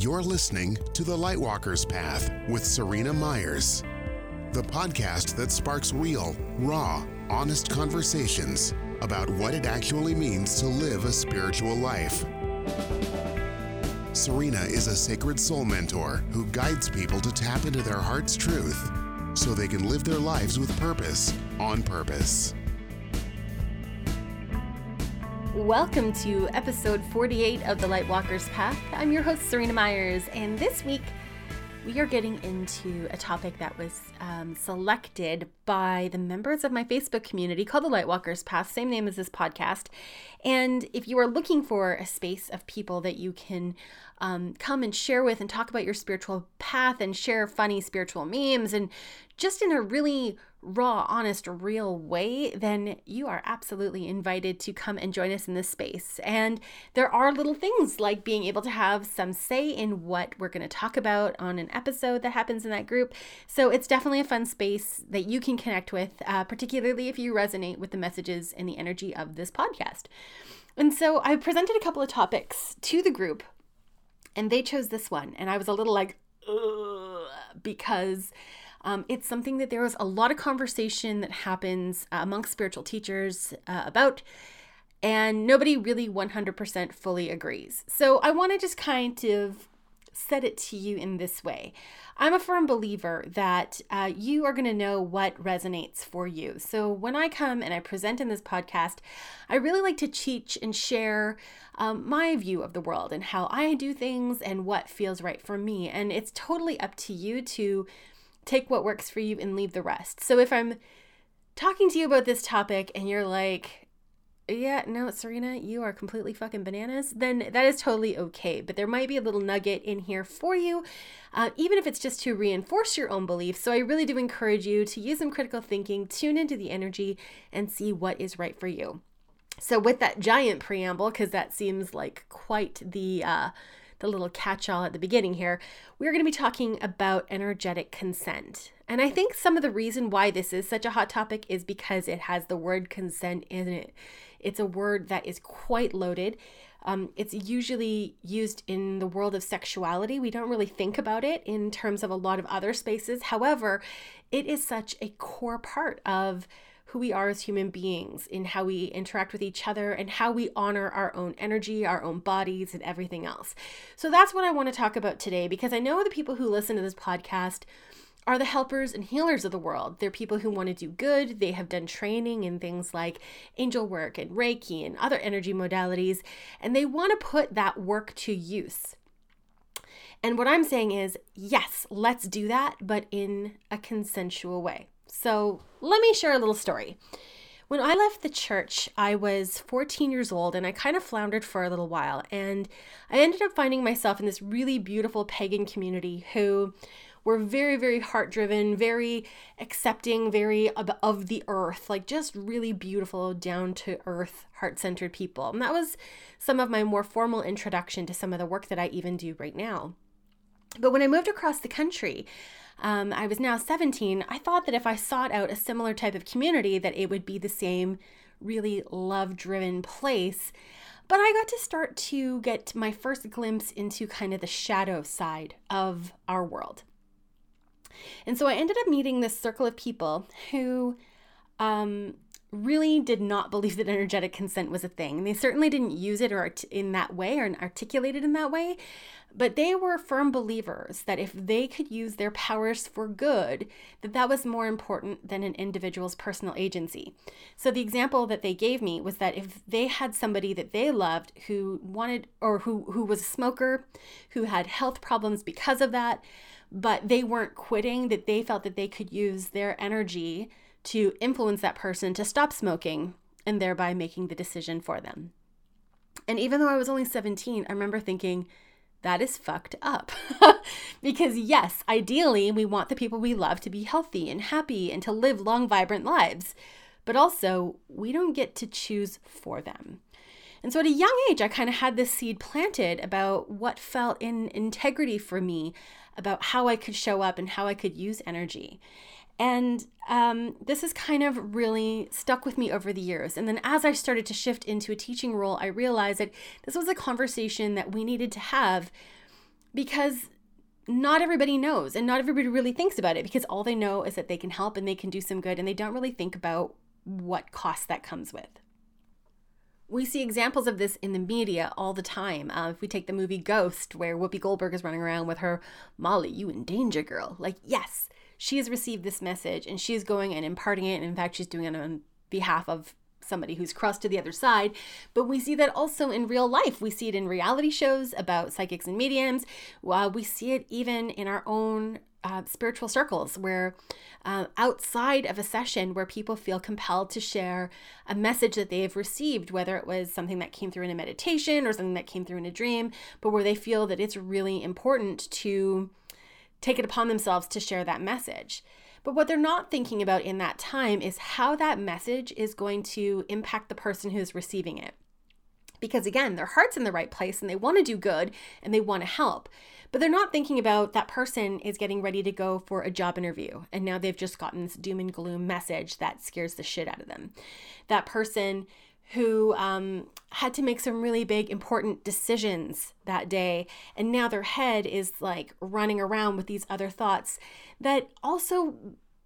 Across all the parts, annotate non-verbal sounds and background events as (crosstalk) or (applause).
You're listening to The Lightwalker's Path with Seryna Myers, the podcast that sparks real, raw, honest conversations about what it actually means to live a spiritual life. Seryna is a sacred soul mentor who guides people to tap into their heart's truth so they can live their lives with purpose on purpose. Welcome to episode 48 of The Lightwalker's Path. I'm your host, Seryna Myers, and this week we are getting into a topic that was um, selected by the members of my Facebook community called The Lightwalker's Path, same name as this podcast. And if you are looking for a space of people that you can um, come and share with and talk about your spiritual path and share funny spiritual memes and just in a really raw, honest, real way, then you are absolutely invited to come and join us in this space. And there are little things like being able to have some say in what we're going to talk about on an episode that happens in that group. So it's definitely a fun space that you can connect with, uh, particularly if you resonate with the messages and the energy of this podcast. And so I presented a couple of topics to the group and they chose this one. And I was a little like, because um, it's something that there was a lot of conversation that happens uh, amongst spiritual teachers uh, about, and nobody really 100% fully agrees. So I want to just kind of set it to you in this way. I'm a firm believer that uh, you are going to know what resonates for you. So when I come and I present in this podcast, I really like to teach and share um, my view of the world and how I do things and what feels right for me. And it's totally up to you to take what works for you and leave the rest. So if I'm talking to you about this topic and you're like, yeah, no, Seryna, you are completely fucking bananas, then that is totally okay. But there might be a little nugget in here for you, uh, even if it's just to reinforce your own beliefs. So I really do encourage you to use some critical thinking, tune into the energy, and see what is right for you. So, with that giant preamble, because that seems like quite the uh, the little catch all at the beginning here, we're going to be talking about energetic consent. And I think some of the reason why this is such a hot topic is because it has the word consent in it. It's a word that is quite loaded. Um, it's usually used in the world of sexuality. We don't really think about it in terms of a lot of other spaces. However, it is such a core part of who we are as human beings, in how we interact with each other, and how we honor our own energy, our own bodies, and everything else. So that's what I want to talk about today because I know the people who listen to this podcast are the helpers and healers of the world. They're people who want to do good. They have done training in things like angel work and Reiki and other energy modalities, and they want to put that work to use. And what I'm saying is, yes, let's do that, but in a consensual way. So let me share a little story. When I left the church, I was 14 years old and I kind of floundered for a little while. And I ended up finding myself in this really beautiful pagan community who were very, very heart driven, very accepting, very of, the earth, like just really beautiful, down to earth, heart centered people. And that was some of my more formal introduction to some of the work that I even do right now. But when I moved across the country, um, I was now 17. I thought that if I sought out a similar type of community, that it would be the same really love driven place. But I got to start to get my first glimpse into kind of the shadow side of our world. And so I ended up meeting this circle of people who um, really did not believe that energetic consent was a thing. They certainly didn't use it or art- in that way or articulate it in that way, but they were firm believers that if they could use their powers for good, that that was more important than an individual's personal agency. So the example that they gave me was that if they had somebody that they loved who wanted or who who was a smoker, who had health problems because of that, but they weren't quitting, that they felt that they could use their energy to influence that person to stop smoking and thereby making the decision for them. And even though I was only 17, I remember thinking, that is fucked up. (laughs) because, yes, ideally, we want the people we love to be healthy and happy and to live long, vibrant lives. But also, we don't get to choose for them. And so at a young age, I kind of had this seed planted about what felt in integrity for me, about how I could show up and how I could use energy. And um, this has kind of really stuck with me over the years. And then as I started to shift into a teaching role, I realized that this was a conversation that we needed to have because not everybody knows and not everybody really thinks about it because all they know is that they can help and they can do some good and they don't really think about what cost that comes with. We see examples of this in the media all the time. Uh, if we take the movie Ghost, where Whoopi Goldberg is running around with her Molly, you in danger, girl. Like, yes, she has received this message and she's going and imparting it. And in fact, she's doing it on behalf of somebody who's crossed to the other side. But we see that also in real life. We see it in reality shows about psychics and mediums. Uh, we see it even in our own uh, spiritual circles where uh, outside of a session where people feel compelled to share a message that they have received, whether it was something that came through in a meditation or something that came through in a dream, but where they feel that it's really important to take it upon themselves to share that message. But what they're not thinking about in that time is how that message is going to impact the person who's receiving it. Because again, their heart's in the right place and they want to do good and they want to help. But they're not thinking about that person is getting ready to go for a job interview and now they've just gotten this doom and gloom message that scares the shit out of them. That person who um, had to make some really big, important decisions that day. And now their head is like running around with these other thoughts that also,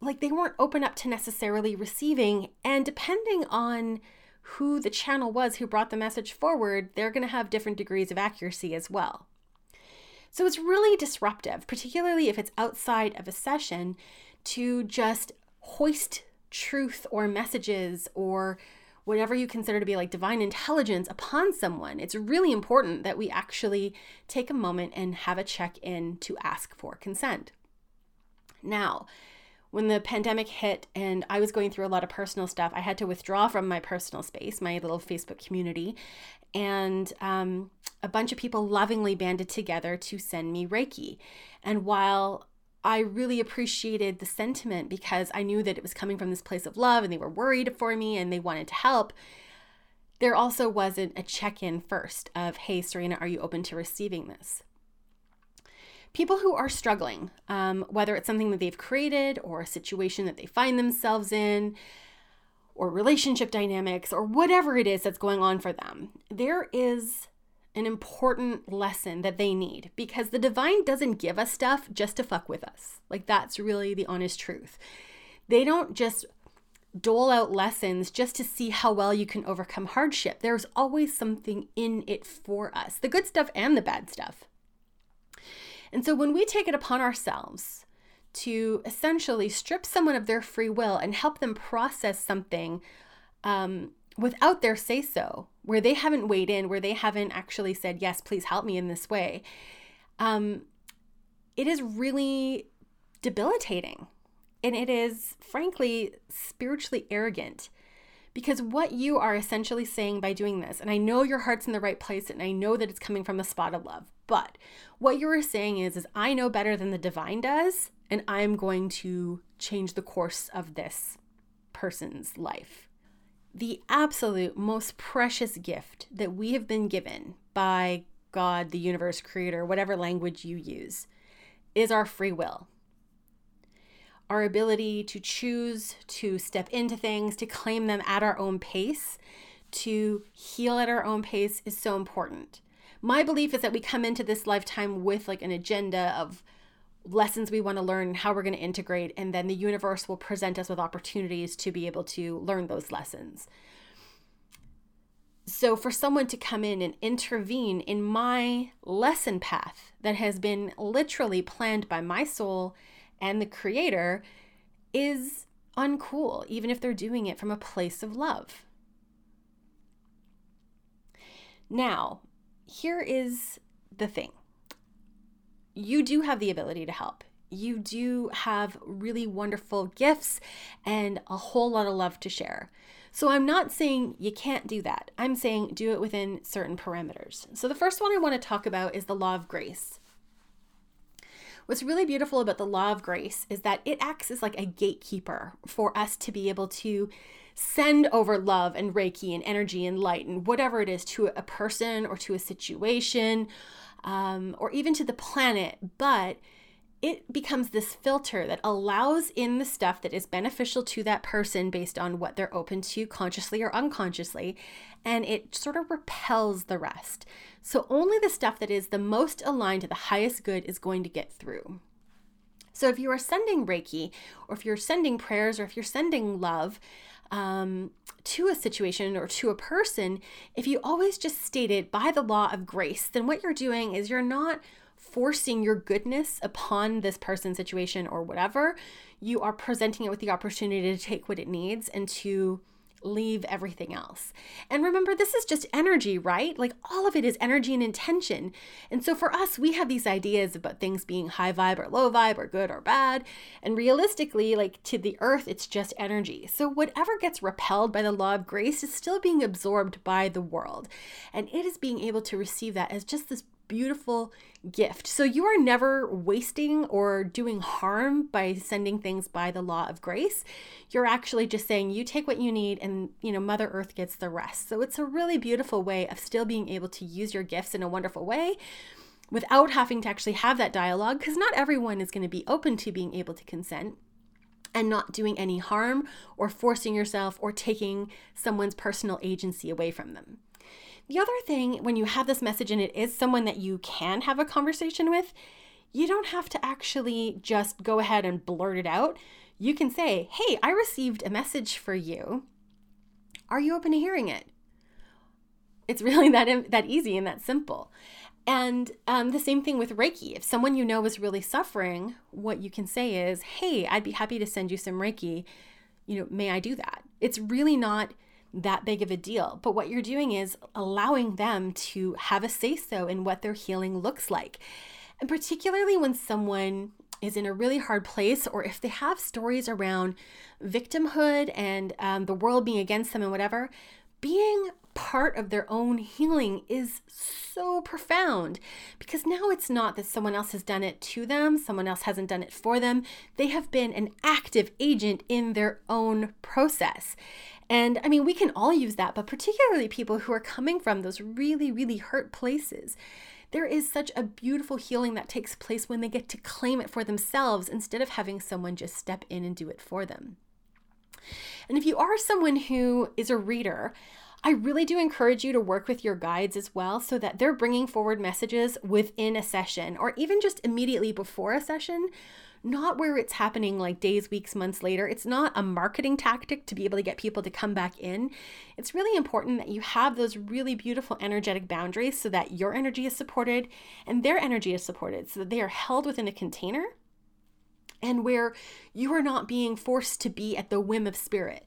like, they weren't open up to necessarily receiving. And depending on who the channel was who brought the message forward, they're going to have different degrees of accuracy as well. So it's really disruptive, particularly if it's outside of a session, to just hoist truth or messages or whatever you consider to be like divine intelligence upon someone, it's really important that we actually take a moment and have a check in to ask for consent. Now, when the pandemic hit and I was going through a lot of personal stuff, I had to withdraw from my personal space, my little Facebook community, and um, a bunch of people lovingly banded together to send me Reiki. And while I really appreciated the sentiment because I knew that it was coming from this place of love and they were worried for me and they wanted to help. There also wasn't a check in first of, hey, Seryna, are you open to receiving this? People who are struggling, um, whether it's something that they've created or a situation that they find themselves in, or relationship dynamics, or whatever it is that's going on for them, there is an important lesson that they need because the divine doesn't give us stuff just to fuck with us. Like, that's really the honest truth. They don't just dole out lessons just to see how well you can overcome hardship. There's always something in it for us the good stuff and the bad stuff. And so, when we take it upon ourselves to essentially strip someone of their free will and help them process something um, without their say so, where they haven't weighed in, where they haven't actually said, Yes, please help me in this way, um, it is really debilitating. And it is, frankly, spiritually arrogant. Because what you are essentially saying by doing this, and I know your heart's in the right place and I know that it's coming from a spot of love, but what you are saying is, is I know better than the divine does, and I'm going to change the course of this person's life the absolute most precious gift that we have been given by God, the universe, creator, whatever language you use, is our free will. Our ability to choose to step into things, to claim them at our own pace, to heal at our own pace is so important. My belief is that we come into this lifetime with like an agenda of lessons we want to learn, how we're going to integrate, and then the universe will present us with opportunities to be able to learn those lessons. So, for someone to come in and intervene in my lesson path that has been literally planned by my soul and the creator is uncool, even if they're doing it from a place of love. Now, here is the thing you do have the ability to help. You do have really wonderful gifts and a whole lot of love to share. So I'm not saying you can't do that. I'm saying do it within certain parameters. So the first one I want to talk about is the law of grace. What's really beautiful about the law of grace is that it acts as like a gatekeeper for us to be able to send over love and Reiki and energy and light and whatever it is to a person or to a situation um, or even to the planet, but it becomes this filter that allows in the stuff that is beneficial to that person based on what they're open to consciously or unconsciously, and it sort of repels the rest. So only the stuff that is the most aligned to the highest good is going to get through. So if you are sending Reiki, or if you're sending prayers, or if you're sending love, um, to a situation or to a person, if you always just state it by the law of grace, then what you're doing is you're not forcing your goodness upon this person, situation, or whatever. You are presenting it with the opportunity to take what it needs and to leave everything else. And remember, this is just energy, right? Like all of it is energy and intention. And so for us, we have these ideas about things being high vibe or low vibe or good or bad. And realistically, like to the earth, it's just energy. So whatever gets repelled by the law of grace is still being absorbed by the world. And it is being able to receive that as just this beautiful gift. So you are never wasting or doing harm by sending things by the law of grace. You're actually just saying you take what you need and, you know, Mother Earth gets the rest. So it's a really beautiful way of still being able to use your gifts in a wonderful way without having to actually have that dialogue because not everyone is going to be open to being able to consent and not doing any harm or forcing yourself or taking someone's personal agency away from them. The other thing, when you have this message and it is someone that you can have a conversation with, you don't have to actually just go ahead and blurt it out. You can say, Hey, I received a message for you. Are you open to hearing it? It's (laughs) really that, that easy and that simple. And um, the same thing with Reiki. If someone you know is really suffering, what you can say is, Hey, I'd be happy to send you some Reiki. You know, may I do that? It's really not that big of a deal. But what you're doing is allowing them to have a say so in what their healing looks like. And particularly when someone is in a really hard place, or if they have stories around victimhood and um, the world being against them and whatever, being part of their own healing is so profound because now it's not that someone else has done it to them, someone else hasn't done it for them. They have been an active agent in their own process. And I mean, we can all use that, but particularly people who are coming from those really, really hurt places. There is such a beautiful healing that takes place when they get to claim it for themselves instead of having someone just step in and do it for them. And if you are someone who is a reader, I really do encourage you to work with your guides as well so that they're bringing forward messages within a session or even just immediately before a session not where it's happening like days, weeks, months later. It's not a marketing tactic to be able to get people to come back in. It's really important that you have those really beautiful energetic boundaries so that your energy is supported and their energy is supported so that they are held within a container and where you are not being forced to be at the whim of spirit.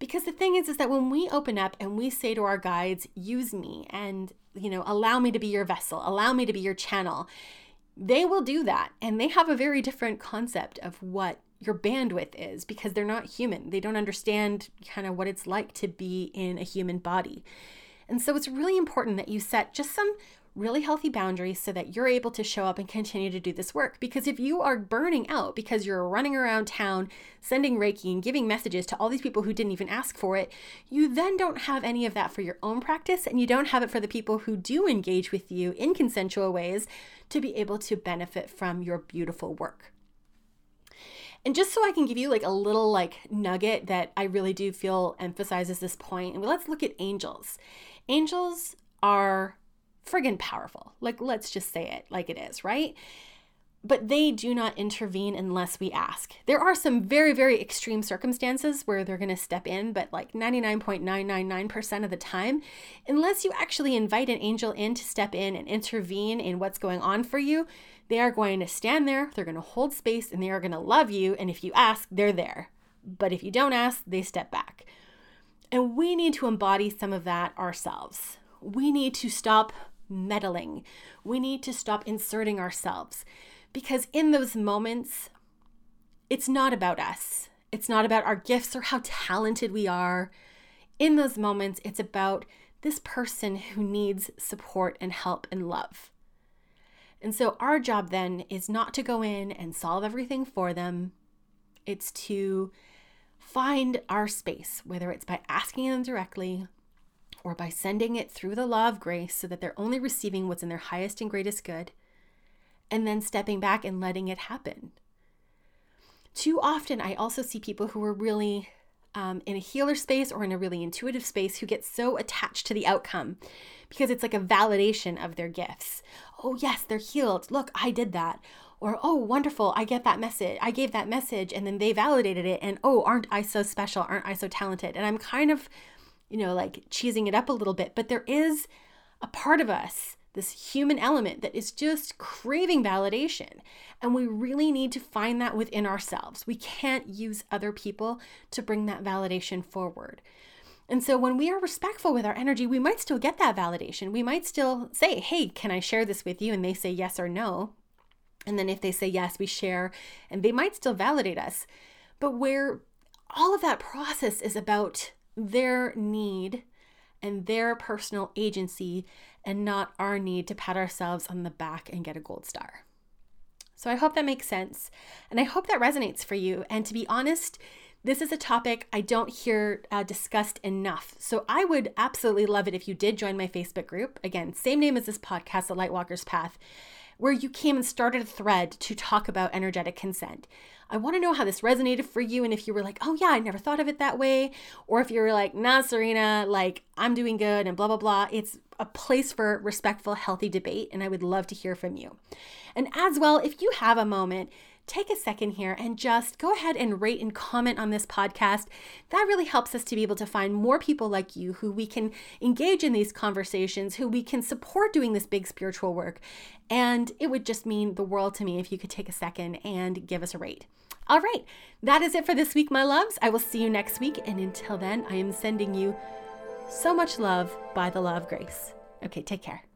Because the thing is is that when we open up and we say to our guides, use me and you know, allow me to be your vessel, allow me to be your channel they will do that. And they have a very different concept of what your bandwidth is because they're not human. They don't understand kind of what it's like to be in a human body. And so it's really important that you set just some really healthy boundaries so that you're able to show up and continue to do this work. Because if you are burning out because you're running around town sending Reiki and giving messages to all these people who didn't even ask for it, you then don't have any of that for your own practice and you don't have it for the people who do engage with you in consensual ways to be able to benefit from your beautiful work. And just so I can give you like a little like nugget that I really do feel emphasizes this point, and let's look at angels. Angels are friggin' powerful. Like, let's just say it like it is, right? But they do not intervene unless we ask. There are some very, very extreme circumstances where they're going to step in, but like 99.999% of the time, unless you actually invite an angel in to step in and intervene in what's going on for you, they are going to stand there, they're going to hold space, and they are going to love you. And if you ask, they're there. But if you don't ask, they step back. And we need to embody some of that ourselves. We need to stop meddling. We need to stop inserting ourselves because in those moments, it's not about us. It's not about our gifts or how talented we are. In those moments, it's about this person who needs support and help and love. And so, our job then is not to go in and solve everything for them, it's to find our space, whether it's by asking them directly or by sending it through the law of grace so that they're only receiving what's in their highest and greatest good, and then stepping back and letting it happen. Too often, I also see people who are really um, in a healer space or in a really intuitive space who get so attached to the outcome because it's like a validation of their gifts. Oh, yes, they're healed. Look, I did that. Or, oh, wonderful, I get that message. I gave that message and then they validated it. And, oh, aren't I so special? Aren't I so talented? And I'm kind of, you know, like cheesing it up a little bit, but there is a part of us this human element that is just craving validation. And we really need to find that within ourselves. We can't use other people to bring that validation forward. And so when we are respectful with our energy, we might still get that validation. We might still say, Hey, can I share this with you? And they say yes or no. And then if they say yes, we share, and they might still validate us. But where all of that process is about their need and their personal agency and not our need to pat ourselves on the back and get a gold star. So I hope that makes sense. And I hope that resonates for you. And to be honest, this is a topic I don't hear uh, discussed enough. So I would absolutely love it if you did join my Facebook group. Again, same name as this podcast, The Lightwalker's Path, where you came and started a thread to talk about energetic consent. I want to know how this resonated for you and if you were like, oh yeah, I never thought of it that way. Or if you were like, nah, Seryna, like I'm doing good and blah, blah, blah. It's a place for respectful, healthy debate. And I would love to hear from you. And as well, if you have a moment, take a second here and just go ahead and rate and comment on this podcast. That really helps us to be able to find more people like you who we can engage in these conversations, who we can support doing this big spiritual work. And it would just mean the world to me if you could take a second and give us a rate. All right, that is it for this week, my loves. I will see you next week. And until then, I am sending you so much love by the law of grace. Okay, take care.